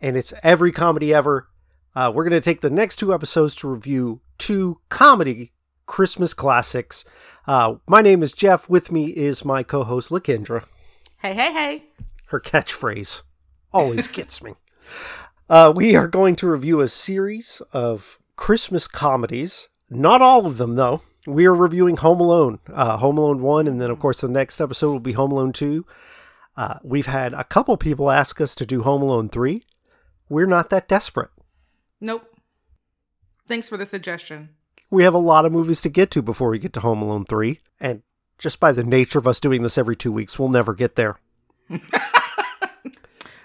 and it's every comedy ever. Uh, we're going to take the next two episodes to review two comedy Christmas classics. Uh, my name is Jeff. With me is my co-host Lakendra. Hey, hey, hey. Her catchphrase always gets me. Uh, we are going to review a series of Christmas comedies. Not all of them, though. We are reviewing Home Alone, uh, Home Alone 1, and then, of course, the next episode will be Home Alone 2. Uh, we've had a couple people ask us to do Home Alone 3. We're not that desperate. Nope. Thanks for the suggestion. We have a lot of movies to get to before we get to Home Alone 3, and just by the nature of us doing this every two weeks, we'll never get there.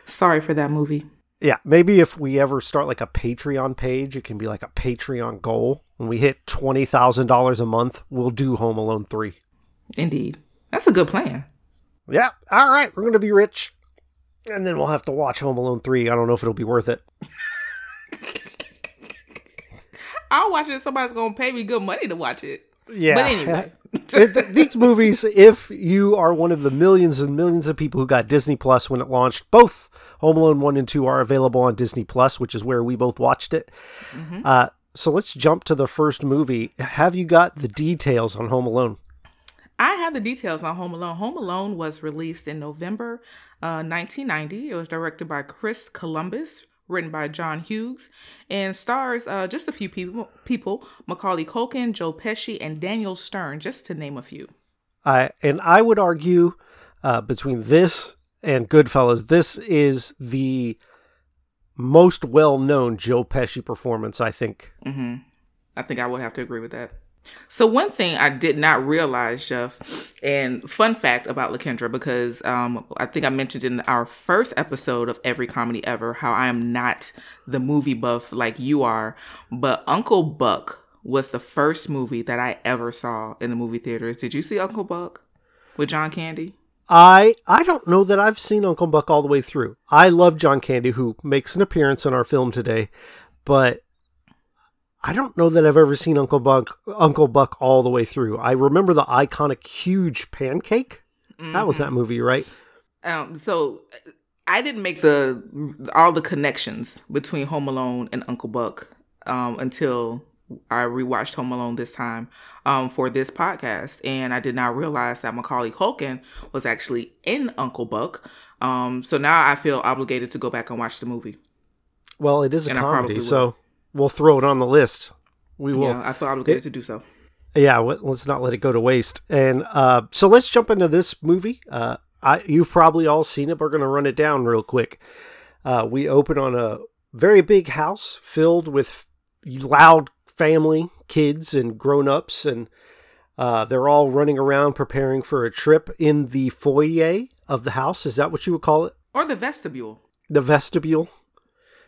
Sorry for that movie. Yeah, maybe if we ever start like a Patreon page, it can be like a Patreon goal. When we hit $20,000 a month, we'll do Home Alone 3. Indeed. That's a good plan. Yeah, all right, we're going to be rich. And then we'll have to watch Home Alone 3. I don't know if it'll be worth it. I'll watch it. if Somebody's going to pay me good money to watch it. Yeah. But anyway. It- These movies, if you are one of the millions and millions of people who got Disney Plus when it launched, both Home Alone 1 and 2 are available on Disney Plus, which is where we both watched it. Uh, so let's jump to the first movie. Have you got the details on Home Alone? I have the details on Home Alone. Home Alone was released in November uh, 1990. It was directed by Chris Columbus, written by John Hughes, and stars uh, just a few people: people Macaulay Culkin, Joe Pesci, and Daniel Stern, just to name a few. I and I would argue uh, between this and Goodfellas, this is the most well-known Joe Pesci performance. I think. I think I would have to agree with that. So one thing I did not realize, Jeff, and fun fact about Lakendra, because um, I think I mentioned in our first episode of Every Comedy Ever how I am not the movie buff like you are, but Uncle Buck was the first movie that I ever saw in the movie theaters. Did you see Uncle Buck with John Candy? I I don't know that I've seen Uncle Buck all the way through. I love John Candy, who makes an appearance in our film today, but I don't know that I've ever seen Uncle Buck Uncle Buck all the way through. I remember the iconic huge pancake. That was that movie, right? Um, so I didn't make the all the connections between Home Alone and Uncle Buck um, until I rewatched Home Alone this time um, for this podcast, and I did not realize that Macaulay Culkin was actually in Uncle Buck. Um, so now I feel obligated to go back and watch the movie. Well, it is a And comedy, so we'll throw it on the list. We will. yeah, I feel obligated to do so. yeah let- let's not let it go to waste and uh, so let's jump into this movie uh, I, you've probably all seen it but we're going to run it down real quick uh, we open on a very big house filled with loud family kids and grown-ups and uh, they're all running around preparing for a trip in the foyer of the house is that what you would call it Or the vestibule. the vestibule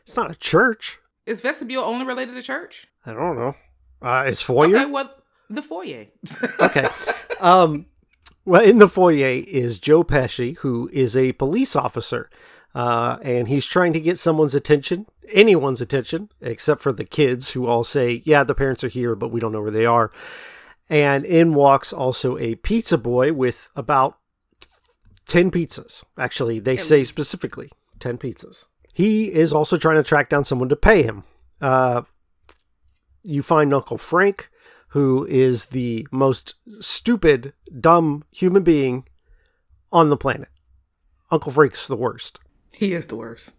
it's not a church Is vestibule only related to church? i don't know uh, is foyer Okay, well, the foyer. okay. Um, well, in the foyer is Joe Pesci, who is a police officer, uh, and he's trying to get someone's attention, anyone's attention, except for the kids, who all say, "Yeah, the parents are here, but we don't know where they are." And in walks also a pizza boy with about ten pizzas. Actually, they say least. specifically ten pizzas. He is also trying to track down someone to pay him. Uh, you find Uncle Frank, who is the most stupid, dumb human being on the planet. Uncle Frank's the worst. he is the worst.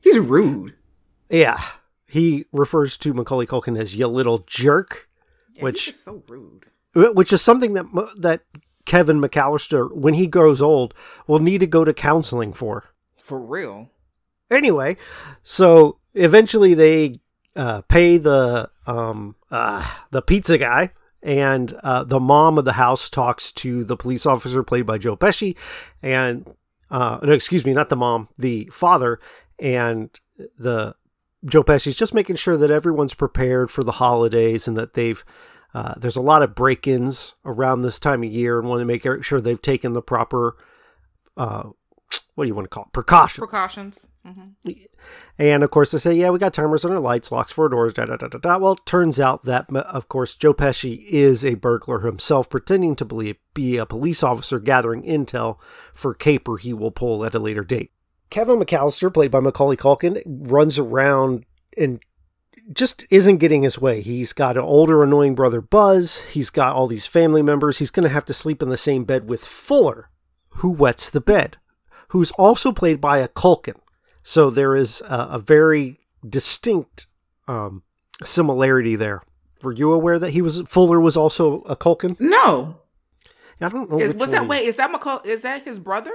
He's rude. Yeah. He refers to Macaulay Culkin as you little jerk, Yeah, Which- just so rude. which is something that that Kevin McAllister, when he grows old, will need to go to counseling for. For real. Anyway, so eventually they uh, pay the um, uh, the pizza guy, and uh, the mom of the house talks to the police officer played by Joe Pesci, and uh, no, excuse me, not the mom, the father, and the Joe Pesci's just making sure that everyone's prepared for the holidays and that they've uh, there's a lot of break-ins around this time of year and want to make sure they've taken the proper uh, what do you want to call it precautions. Precautions. Hmm And of course, they say, yeah, we got timers on our lights, locks for doors, da da da da da. Well, turns out that, of course, Joe Pesci is a burglar himself, pretending to believe, be a police officer gathering intel for caper he will pull at a later date. Kevin McAllister, played by Macaulay Culkin, runs around and just isn't getting his way. He's got an older, annoying brother, Buzz. He's got all these family members. He's going to have to sleep in the same bed with Fuller, who wets the bed, who's also played by a Culkin. So there is a, a very distinct um, similarity there. Were you aware that he was Fuller was also a Culkin? No. I don't know. Is, was that wait? Is that McCall? Is that his brother?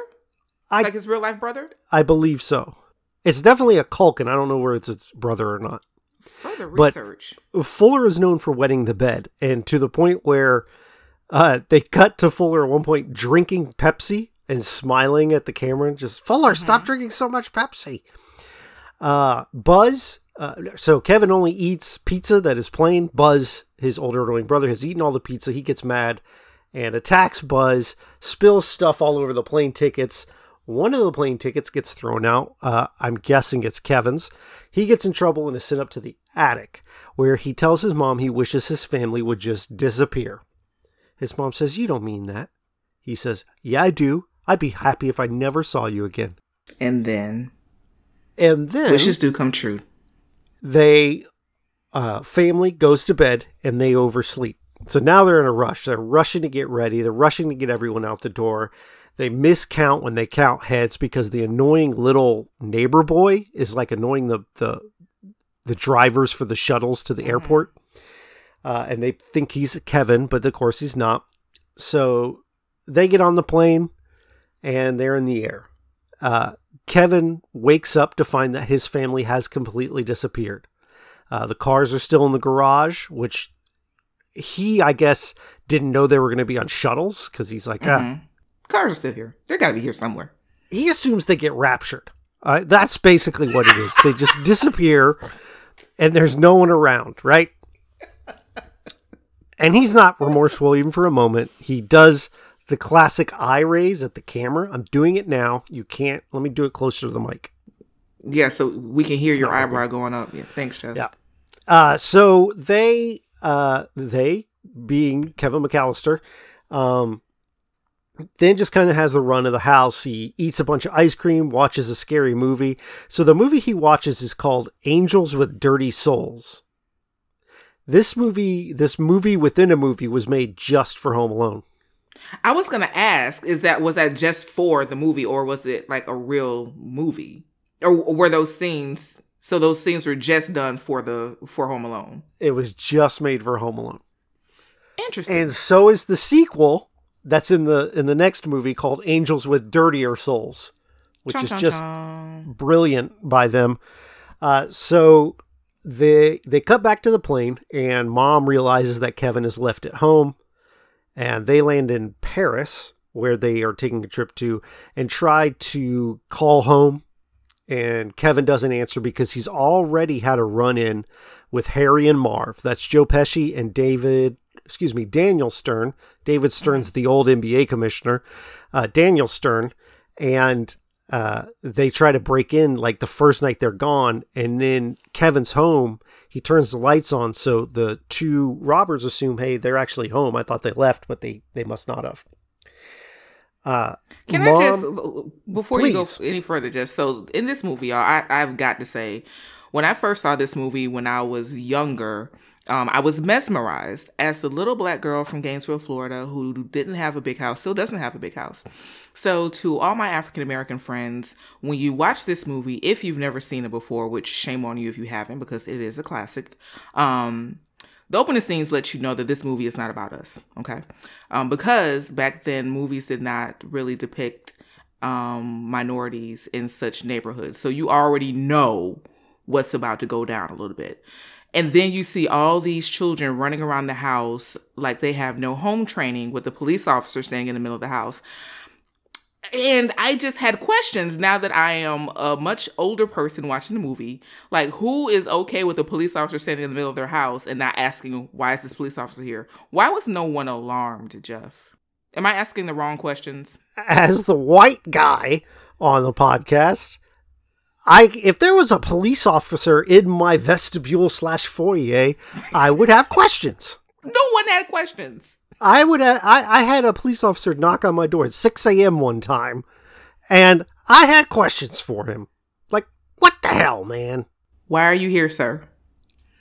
I- like his real life brother? I believe so. It's definitely a Culkin. I don't know where it's its brother or not. Further But- research. Fuller is known for wetting the bed, and to the point where uh, they cut to Fuller at one point drinking Pepsi and smiling at the camera, just Fuller, stop drinking so much Pepsi. Uh, Buzz. Uh, so Kevin only eats pizza that is plain. Buzz, his older annoying brother, has eaten all the pizza. He gets mad and attacks Buzz, spills stuff all over the plane tickets. One of the plane tickets gets thrown out. Uh, I'm guessing it's Kevin's. He gets in trouble and is sent up to the attic, where he tells his mom he wishes his family would just disappear. His mom says, You don't mean that. He says, Yeah, I do. I'd be happy if I never saw you again. And then And then wishes do come true. they uh, family goes to bed and they oversleep. So now they're in a rush. They're rushing to get ready. They're rushing to get everyone out the door. They miscount when they count heads because the annoying little neighbor boy is like annoying the the, the drivers for the shuttles to the airport. Uh, and they think he's Kevin, but of course he's not. So they get on the plane and they're in the air. Uh, Kevin wakes up to find that his family has completely disappeared. Uh, the cars are still in the garage, which he, I guess, didn't know they were going to be on shuttles because he's like, ah. Cars are still here. They got to be here somewhere. he assumes they get raptured. Uh, that's basically what it is. They just disappear and there's no one around, right? And he's not remorseful even for a moment. He does the classic eye raise at the camera. I'm doing it now. You can't. Let me do it closer to the mic. Yeah, so we can hear your not eyebrow going up. Yeah, thanks, Jeff. Yeah. Uh, so they, uh, they being Kevin McAllister, um, then just kind of has the run of the house. He eats a bunch of ice cream, watches a scary movie. So the movie he watches is called Angels with Dirty Souls. This movie, this movie within a movie, was made just for Home Alone. I was gonna ask, is that was that just for the movie, or was it like a real movie, or were those scenes? So those scenes were just done for the for Home Alone. It was just made for Home Alone. Interesting. and so is the sequel that's in the in the next movie called Angels with Dirtier Souls, which Chon, is chon, just chon. brilliant by them. Uh, so they they cut back to the plane, and Mom realizes that Kevin is left at home, and they land in Paris, where they are taking a trip to, and try to call home. And Kevin doesn't answer because he's already had a run in with Harry and Marv. That's Joe Pesci and David, excuse me, Daniel Stern. David Stern's the old NBA commissioner, uh, Daniel Stern. And uh, they try to break in like the first night they're gone. And then Kevin's home. He turns the lights on. So the two robbers assume, hey, they're actually home. I thought they left, but they, they must not have. Uh, Can Mom- I just before you go any further, Jeff? So in this movie, y'all, I, I've got to say, when I first saw this movie when I was younger, um, I was mesmerized as the little black girl from Gainesville, Florida, who didn't have a big house, still doesn't have a big house. So to all my African American friends, when you watch this movie, if you've never seen it before, which shame on you if you haven't, because it is a classic. Um, the opening scenes let you know that this movie is not about us, okay? Um, because back then, movies did not really depict um, minorities in such neighborhoods. So you already know what's about to go down a little bit. And then you see all these children running around the house like they have no home training with the police officer staying in the middle of the house. and I just had questions now that I am a much older person watching the movie. Like, who is okay with a police officer standing in the middle of their house and not asking, why is this police officer here? Why was no one alarmed, Jeff? Am I asking the wrong questions? As the white guy on the podcast, I if there was a police officer in my vestibule slash foyer, I would have questions. No one had questions. I would. Ha- I I had a police officer knock on my door at six a.m. one time, and I had questions for him. Like, what the hell, man? Why are you here, sir?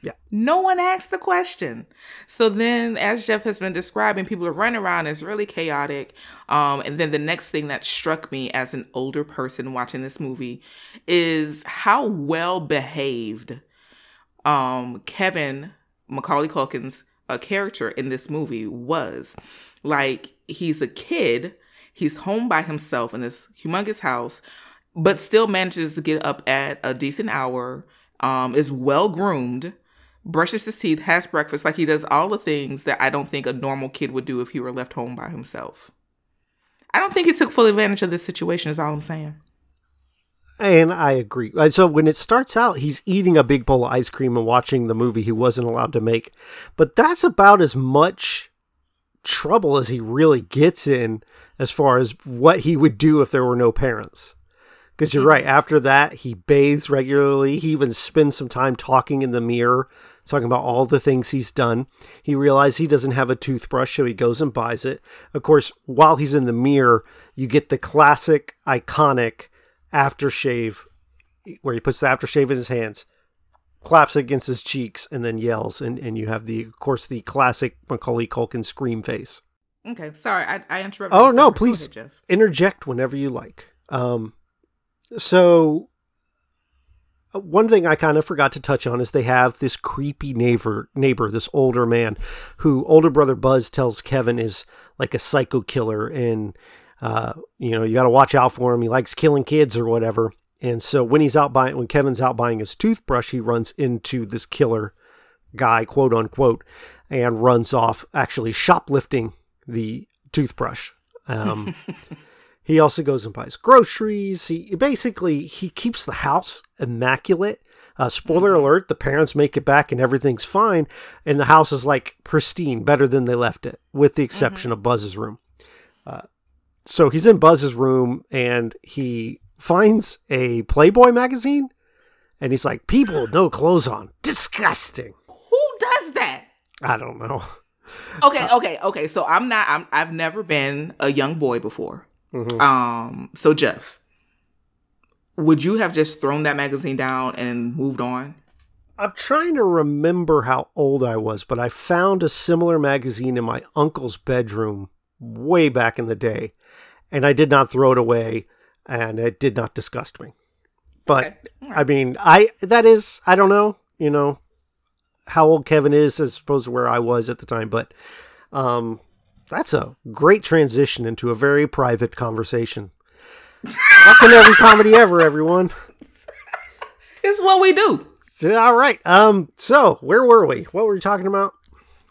Yeah. No one asked the question. So then, as Jeff has been describing, people are running around. It's really chaotic. Um, and then the next thing that struck me as an older person watching this movie is how well behaved um, Kevin Macaulay Culkin's uh, character in this movie was. Like he's a kid, he's home by himself in this humongous house, but still manages to get up at a decent hour. Um, is well groomed, brushes his teeth, has breakfast. Like he does all the things that I don't think a normal kid would do if he were left home by himself. I don't think he took full advantage of this situation. Is all I'm saying. And I agree. Uh, So when it starts out, he's eating a big bowl of ice cream and watching the movie he wasn't allowed to make. But that's about as much trouble as he really gets in as far as what he would do if there were no parents. Because you're right. After that, he bathes regularly. He even spends some time talking in the mirror, talking about all the things he's done. He realizes he doesn't have a toothbrush, so he goes and buys it. Of course, while he's in the mirror, you get the classic, iconic aftershave where he puts the aftershave in his hands, claps it against his cheeks, and then yells. And, and you have the, of course, the classic Macaulay Culkin scream face. Okay, sorry, I, I interrupted. Oh no, please ahead, interject whenever you like. Um, so one thing I kind of forgot to touch on is they have this creepy neighbor, neighbor, this older man, who older brother Buzz tells Kevin is like a psycho killer, and uh, you know you got to watch out for him. He likes killing kids or whatever. And so when he's out buying, when Kevin's out buying his toothbrush, he runs into this killer guy, quote unquote, and runs off, actually shoplifting the toothbrush. Um, he also goes and buys groceries. He basically he keeps the house immaculate. Uh, spoiler alert: the parents make it back and everything's fine, and the house is like pristine, better than they left it, with the exception of Buzz's room. Uh, so he's in Buzz's room and he finds a Playboy magazine, and he's like, "People with no clothes on, disgusting." Who does that? I don't know. Okay, okay, okay. So I'm not. I'm. I've never been a young boy before. Um. So Jeff, would you have just thrown that magazine down and moved on? I'm trying to remember how old I was, but I found a similar magazine in my uncle's bedroom way back in the day, and I did not throw it away, and it did not disgust me. But Okay. I mean, I that is I don't know, you know, how old Kevin is as opposed to where I was at the time, but um, that's a great transition into a very private conversation. Welcome to every comedy ever, everyone. It's what we do. Yeah, All right. Um. So where were we? What were we talking about?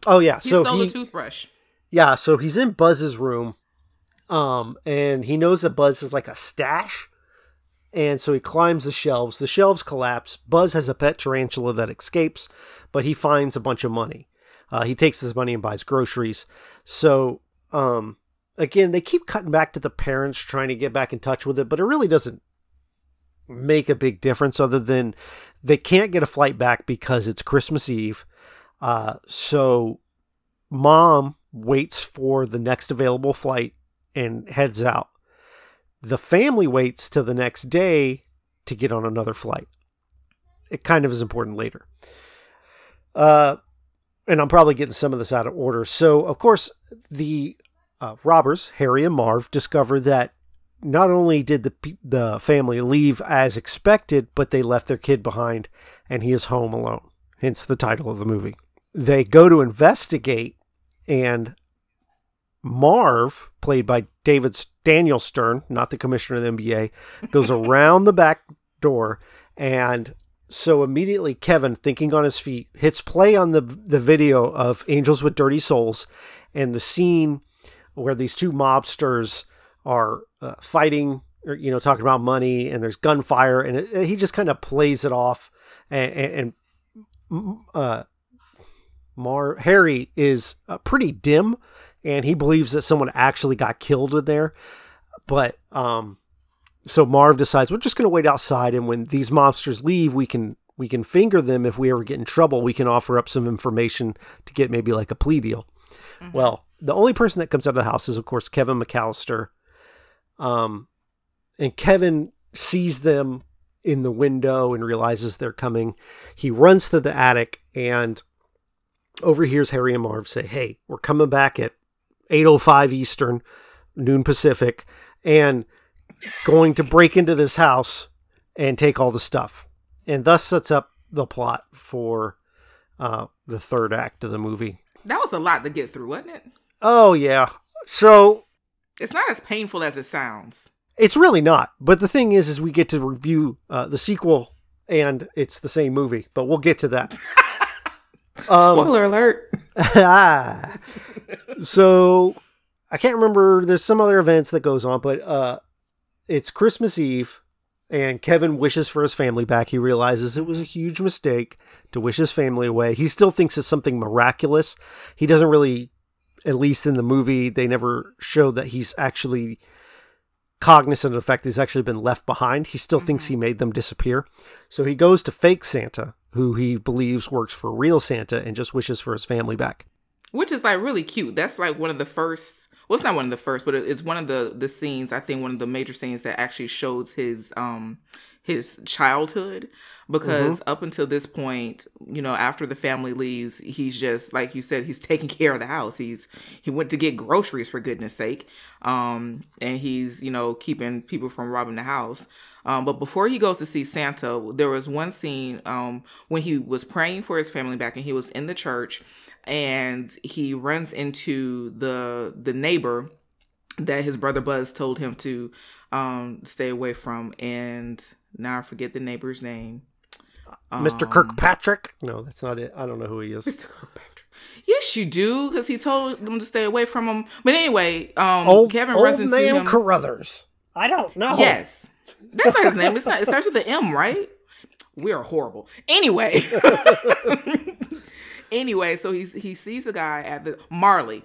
Oh yeah. He so stole he, a toothbrush. yeah. So he's in Buzz's room, um, and he knows that Buzz is like a stash, and so he climbs the shelves. The shelves collapse. Buzz has a pet tarantula that escapes, but he finds a bunch of money. Uh, he takes this money and buys groceries. So, um, again, they keep cutting back to the parents trying to get back in touch with it, but it really doesn't make a big difference other than they can't get a flight back because it's Christmas Eve. Uh, so mom waits for the next available flight and heads out. The family waits till the next day to get on another flight. It kind of is important later. Uh, and I'm probably getting some of this out of order. So, of course, the uh, robbers, Harry and Marv, discover that not only did the the family leave as expected, but they left their kid behind, and he is home alone. Hence the title of the movie. They go to investigate, and Marv, played by David Daniel Stern, not the commissioner of the NBA, goes around the back door, and so immediately Kevin, thinking on his feet, hits play on the the video of Angels with Dirty Souls, and the scene where these two mobsters are uh, fighting or you know talking about money and there's gunfire and it, he just kind of plays it off and, and, and uh, Mar Harry is uh, pretty dim and he believes that someone actually got killed in there. But um so Marv decides we're just going to wait outside and when these monsters leave we can we can finger them. If we ever get in trouble we can offer up some information to get maybe like a plea deal. Well the only person that comes out of the house is of course Kevin McAllister. Um and Kevin sees them in the window and realizes they're coming. He runs to the attic and overhears Harry and Marv say, "Hey, we're coming back at 8:05 Eastern, noon Pacific, and going to break into this house and take all the stuff." And thus sets up the plot for uh, the third act of the movie. That was a lot to get through, wasn't it? Oh yeah, so It's not as painful as it sounds. It's really not. But the thing is, is we get to review uh, the sequel, and it's the same movie. But we'll get to that. Um, Spoiler alert. ah. so I can't remember. There's some other events that goes on, but uh, it's Christmas Eve, and Kevin wishes for his family back. He realizes it was a huge mistake to wish his family away. He still thinks it's something miraculous. He doesn't really, at least in the movie, they never show that he's actually cognizant of the fact that he's actually been left behind. He still thinks he mm-hmm. made them disappear. So he goes to fake Santa, who he believes works for real Santa, and just wishes for his family back. which is like really cute. That's like one of the first. Well, it's not one of the first, but it's one of the the scenes. I think one of the major scenes that actually shows his um his childhood because up until this point, you know, after the family leaves, he's just like you said, he's taking care of the house. He's he went to get groceries for goodness sake, um, and he's you know keeping people from robbing the house. Um, but before he goes to see Santa, there was one scene um, when he was praying for his family back, and he was in the church, and he runs into the the neighbor that his brother Buzz told him to um, stay away from, and now I forget the neighbor's name. Mr. Kirkpatrick? No, that's not it. I don't know who he is. Mr. Kirkpatrick. Yes, you do, because he told them to stay away from him. But anyway, um, Old, Kevin old runs into man him. Carruthers. I don't know. Yes. That's not his name. It's not it starts with an M, right? We are horrible. Anyway. anyway, so he he sees the guy at the Marley.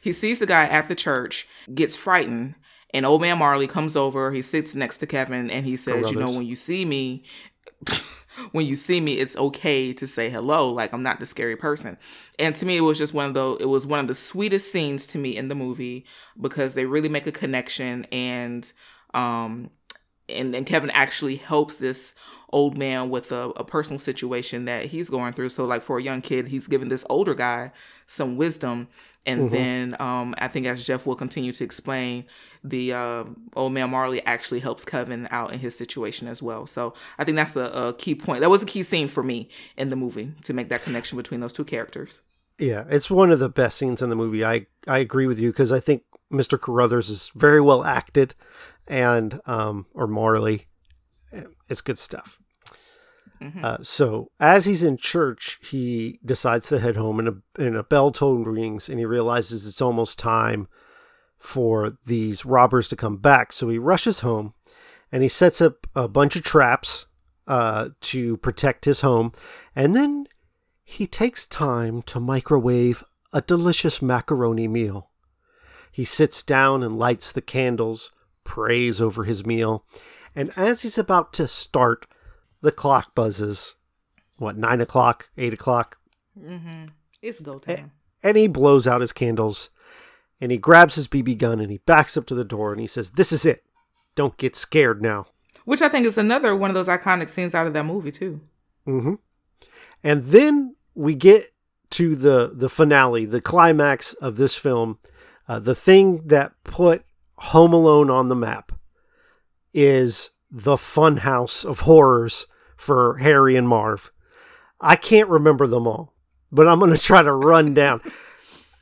He sees the guy at the church, gets frightened, and old man Marley comes over, he sits next to Kevin and he says, "You know, when you see me, when you see me, it's okay to say hello. Like I'm not the scary person. And to me, it was just one of the it was one of the sweetest scenes to me in the movie because they really make a connection and um and and Kevin actually helps this old man with a, a personal situation that he's going through. So like for a young kid, he's giving this older guy some wisdom. And then um, I think as Jeff will continue to explain, the uh, old man Marley actually helps Kevin out in his situation as well. So I think that's a, a key point. That was a key scene for me in the movie to make that connection between those two characters. Yeah, it's one of the best scenes in the movie. I I agree with you because I think Mr. Carruthers is very well acted, and um or Marley, it's good stuff. Uh, so as he's in church, he decides to head home, and a and a bell tone rings, and he realizes it's almost time for these robbers to come back. So he rushes home, and he sets up a bunch of traps uh, to protect his home, and then he takes time to microwave a delicious macaroni meal. He sits down and lights the candles, prays over his meal, and as he's about to start, the clock buzzes. What, nine o'clock, eight o'clock? Mm-hmm. It's go time. And he blows out his candles and he grabs his BB gun and he backs up to the door and he says, This is it. Don't get scared now. Which I think is another one of those iconic scenes out of that movie too. And then we get to the the finale, the climax of this film. Uh, the thing that put Home Alone on the map is the funhouse of horrors for Harry and Marv. I can't remember them all, but I'm going to try to run down.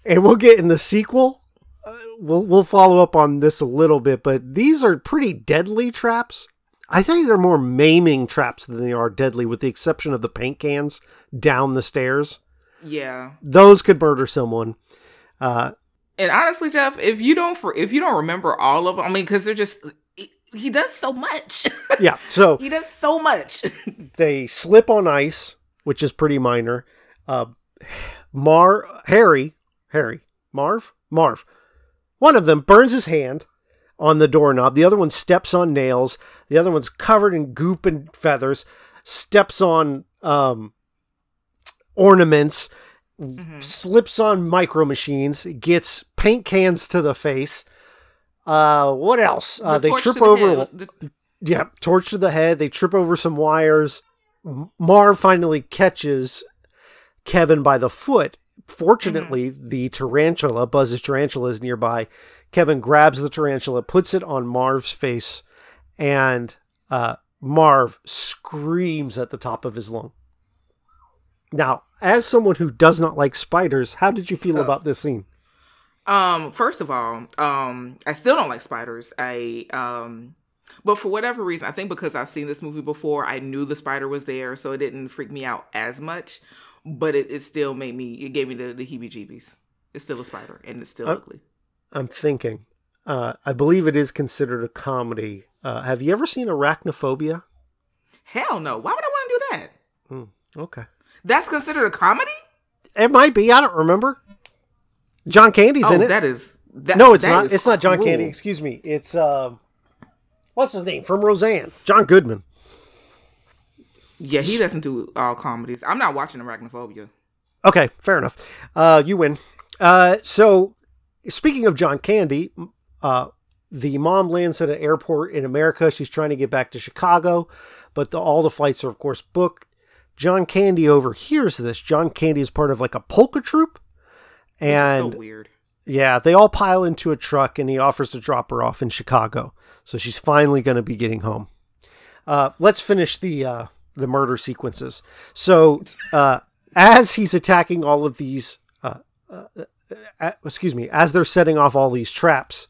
And we'll get in the sequel. Uh, we'll we'll follow up on this a little bit, but these are pretty deadly traps. I think they're more maiming traps than they are deadly, with the exception of the paint cans down the stairs. Yeah. Those could murder someone. Uh, And honestly, Jeff, if you don't for if you don't remember all of them, I mean, because they're just he, he does so much. Yeah, so he does so much. they slip on ice, which is pretty minor. Uh, Mar Harry Harry Marv Marv, one of them burns his hand on the doorknob. The other one steps on nails. The other one's covered in goop and feathers. Steps on um, ornaments. Slips on micro machines. Gets paint cans to the face. Uh, what else? Uh, The they trip over. the- Yeah, torch to the head. They trip over some wires. Marv finally catches Kevin by the foot. Fortunately, the tarantula, Buzz's tarantula, is nearby. Kevin grabs the tarantula, puts it on Marv's face, and uh, Marv screams at the top of his lung. Now, as someone who does not like spiders, how did you feel about this scene? Um, first of all, um, I still don't like spiders. I um but for whatever reason, I think because I've seen this movie before, I knew the spider was there, so it didn't freak me out as much. But it, it still made me it gave me the, the heebie jeebies. It's still a spider and it's still Uh, ugly. I'm thinking. Uh, I believe it is considered a comedy. Uh, have you ever seen Arachnophobia? Hell no. Why would I want to do that? Okay. That's considered a comedy? It might be. I don't remember. John Candy's oh, in it. that is that, no, it's that not. It's not John. Candy. Excuse me. It's um, what's his name from Roseanne? John Goodman. Yeah, he doesn't do all comedies. I'm not watching Arachnophobia. Okay, fair enough. Uh, you win. Uh, so speaking of John Candy, uh, the mom lands at an airport in America. She's trying to get back to Chicago, but the, all the flights are of course booked. John Candy overhears this. John Candy is part of like a polka troupe, and so weird. Yeah, they all pile into a truck and he offers to drop her off in Chicago. So she's finally going to be getting home. Uh, let's finish the uh, the murder sequences. So uh, as he's attacking all of these, uh, uh, uh, excuse me, as they're setting off all these traps,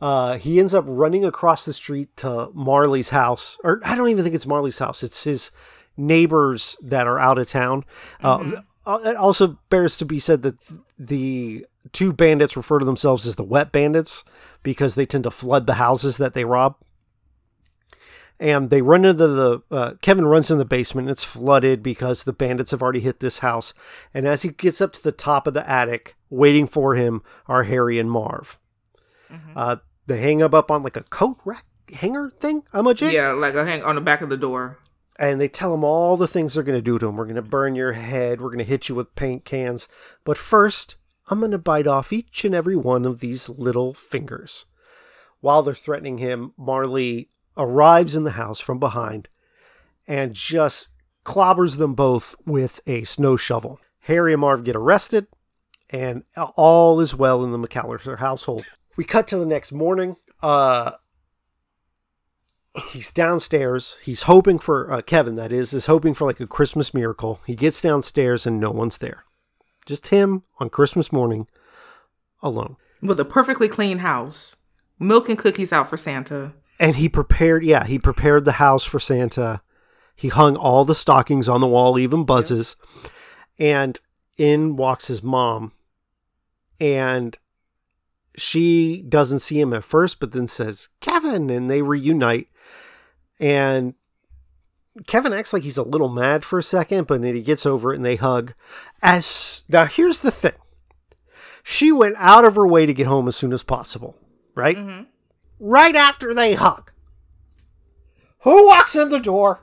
uh, he ends up running across the street to Marley's house. Or I don't even think it's Marley's house. It's his neighbors that are out of town. Uh, it also bears to be said that the two bandits refer to themselves as the wet bandits because they tend to flood the houses that they rob. And they run into the uh, Kevin runs in the basement. And it's flooded because the bandits have already hit this house. And as he gets up to the top of the attic, waiting for him are Harry and Marv. Uh, they hang up up on like a coat rack hanger thing. I'm a jig Yeah, like a hang on the back of the door. And they tell him all the things they're going to do to him. We're going to burn your head. We're going to hit you with paint cans. But first, I'm going to bite off each and every one of these little fingers. While they're threatening him, Marley arrives in the house from behind and just clobbers them both with a snow shovel. Harry and Marv get arrested, and all is well in the McAllister household. We cut to the next morning. Uh, he's downstairs. He's hoping for uh, Kevin. That is, is hoping for like a Christmas miracle. He gets downstairs and no one's there. Just him on Christmas morning, alone. With a perfectly clean house. Milk and cookies out for Santa. And he prepared. Yeah, he prepared the house for Santa. He hung all the stockings on the wall, even Buzz's. And in walks his mom, and she doesn't see him at first, but then says Kevin, and they reunite. And Kevin acts like he's a little mad for a second, but then he gets over it and they hug. As now, here's the thing: she went out of her way to get home as soon as possible, right? Mm-hmm. Right after they hug, who walks in the door?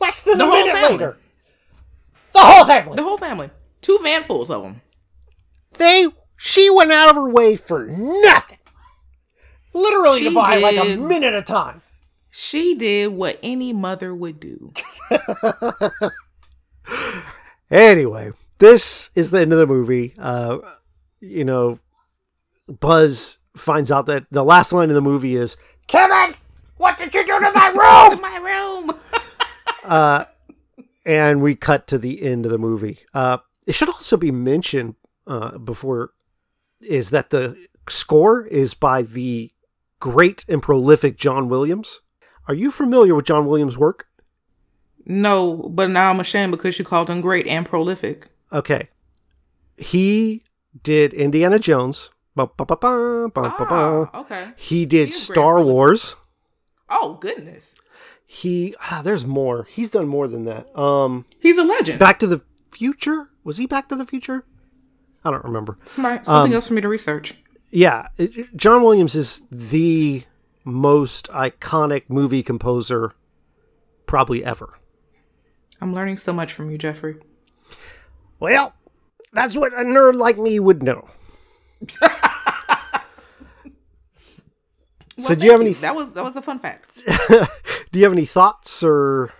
Less than The a whole minute family. later, the whole family. The whole family. Two vanfuls of them. they she went out of her way for nothing. Literally to buy like a minute a time. She did what any mother would do. Anyway, this is the end of the movie. Uh, you know, Buzz finds out that the last line of the movie is Kevin, what did you do to my room? To my room. uh, and we cut to the end of the movie. Uh, it should also be mentioned uh, before is that the score is by the great and prolific John Williams. Are you familiar with John Williams' work? No, but now I'm ashamed because you called him great and prolific. Okay. He did Indiana Jones. Ah, okay. He did He's. Star Wars. Oh goodness, He ah, there's more. He's done more than that. Um, he's a legend. Back to the Future. Was he Back to the Future? I don't remember. Smart. Um, Something else for me to research. Yeah, John Williams is the most iconic movie composer probably ever. I'm learning so much from you, Jeffrey. Well, that's what a nerd like me would know. Well, so, do you have any? That was that was a fun fact. do you have any thoughts or?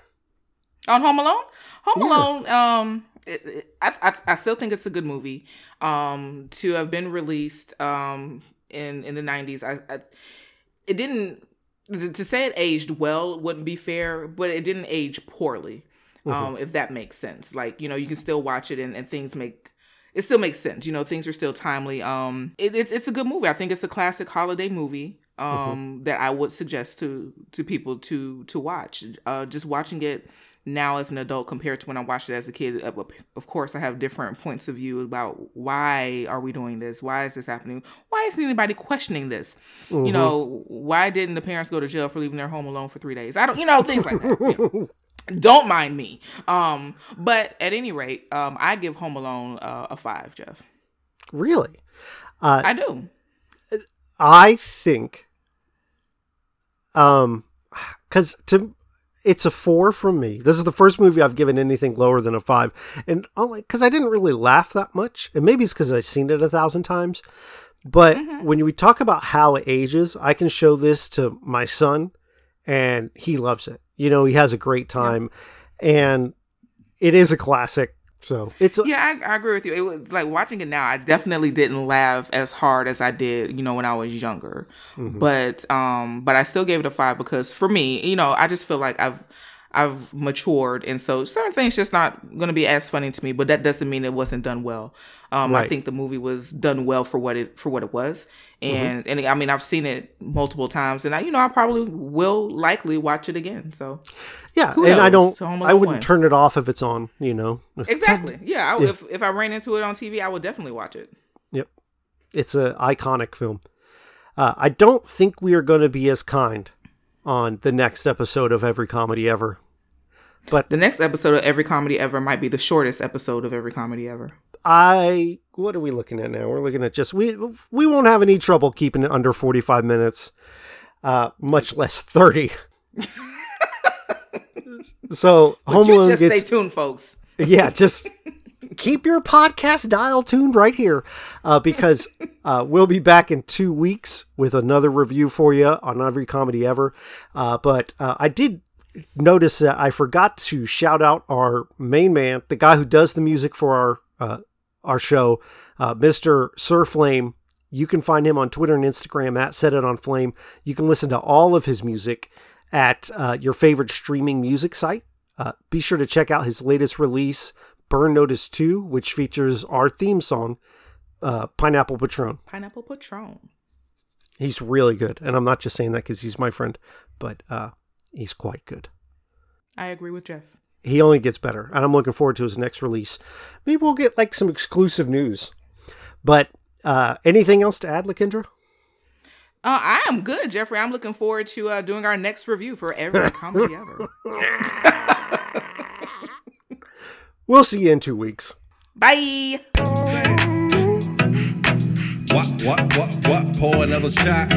On Home Alone, Home Alone. Um, it, it- I, I I still think it's a good movie. Um, to have been released um in in the '90s, I, I it didn't to say it aged well wouldn't be fair, but it didn't age poorly. Um, if that makes sense. Like you know, you can still watch it and, and things make it still makes sense. You know, things are still timely. Um, it, it's it's a good movie. I think it's a classic holiday movie. Um, that I would suggest to to people to to watch. Uh, just watching it now as an adult compared to when I watched it as a kid. uh, Of course, I have different points of view about why are we doing this? Why is this happening? Why isn't anybody questioning this? You know, why didn't the parents go to jail for leaving their home alone for three days? I don't, you know, things like that. you know don't mind me um but at any rate um i give home alone uh, a five jeff Really? i do I think um cuz to it's a 4 from me. This is the first movie I've given anything lower than a 5. And only cuz I didn't really laugh that much. And maybe it's cuz I've seen it a thousand times. But mm-hmm. when we talk about how it ages, I can show this to my son and he loves it. You know, he has a great time and it is a classic. So, it's a- yeah I, I agree with you. It was like watching it now i definitely didn't laugh as hard as i did you know when i was younger. But um but i still gave it a five because for me you know i just feel like i've I've matured, and so certain things just not going to be as funny to me. But that doesn't mean it wasn't done well. Um, I think the movie was done well for what it for what it was, and and I mean I've seen it multiple times, and I you know I probably will likely watch it again. So yeah, and I don't I wouldn't one. turn it off if it's on, you know. exactly, yeah. I, If if I ran into it on TV, I would definitely watch it. Yep. It's a iconic film. Uh, I don't think we are going to be as kind on the next episode of Every Comedy Ever. But the next episode of Every Comedy Ever might be the shortest episode of Every Comedy Ever. I what are we looking at now? We're looking at just we we won't have any trouble keeping it under 45 minutes. Uh much less 30. so Home you Alone just gets stay tuned, folks. yeah, just keep your podcast dial tuned right here uh, because uh, we'll be back in two weeks with another review for you on every comedy ever. Uh, but uh, I did notice that I forgot to shout out our main man, the guy who does the music for our uh, our show, uh, Mr. Sir Flame. You can find him on Twitter and Instagram at Set It On Flame. You can listen to all of his music at your favorite streaming music site. Be sure to check out his latest release, Burn Notice 2, which features our theme song, uh, Pineapple Patron. Pineapple Patron. He's really good. And I'm not just saying that because he's my friend, but uh, he's quite good. I agree with Jeff. He only gets better. And I'm looking forward to his next release. Maybe we'll get like some exclusive news. But uh, anything else to add, Lakendra? Uh, I am good, Jeffrey. I'm looking forward to uh, doing our next review for every comedy ever. We'll see you in two weeks. Bye. What, what, what, what? Pour another shot.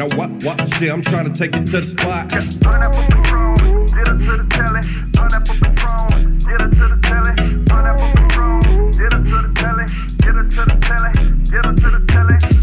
Now, what, what? I'm trying to take you to the spot. Patron, get to the telly. Patron, get to the telly. Get to the telly. Get to the telly, get to the telly.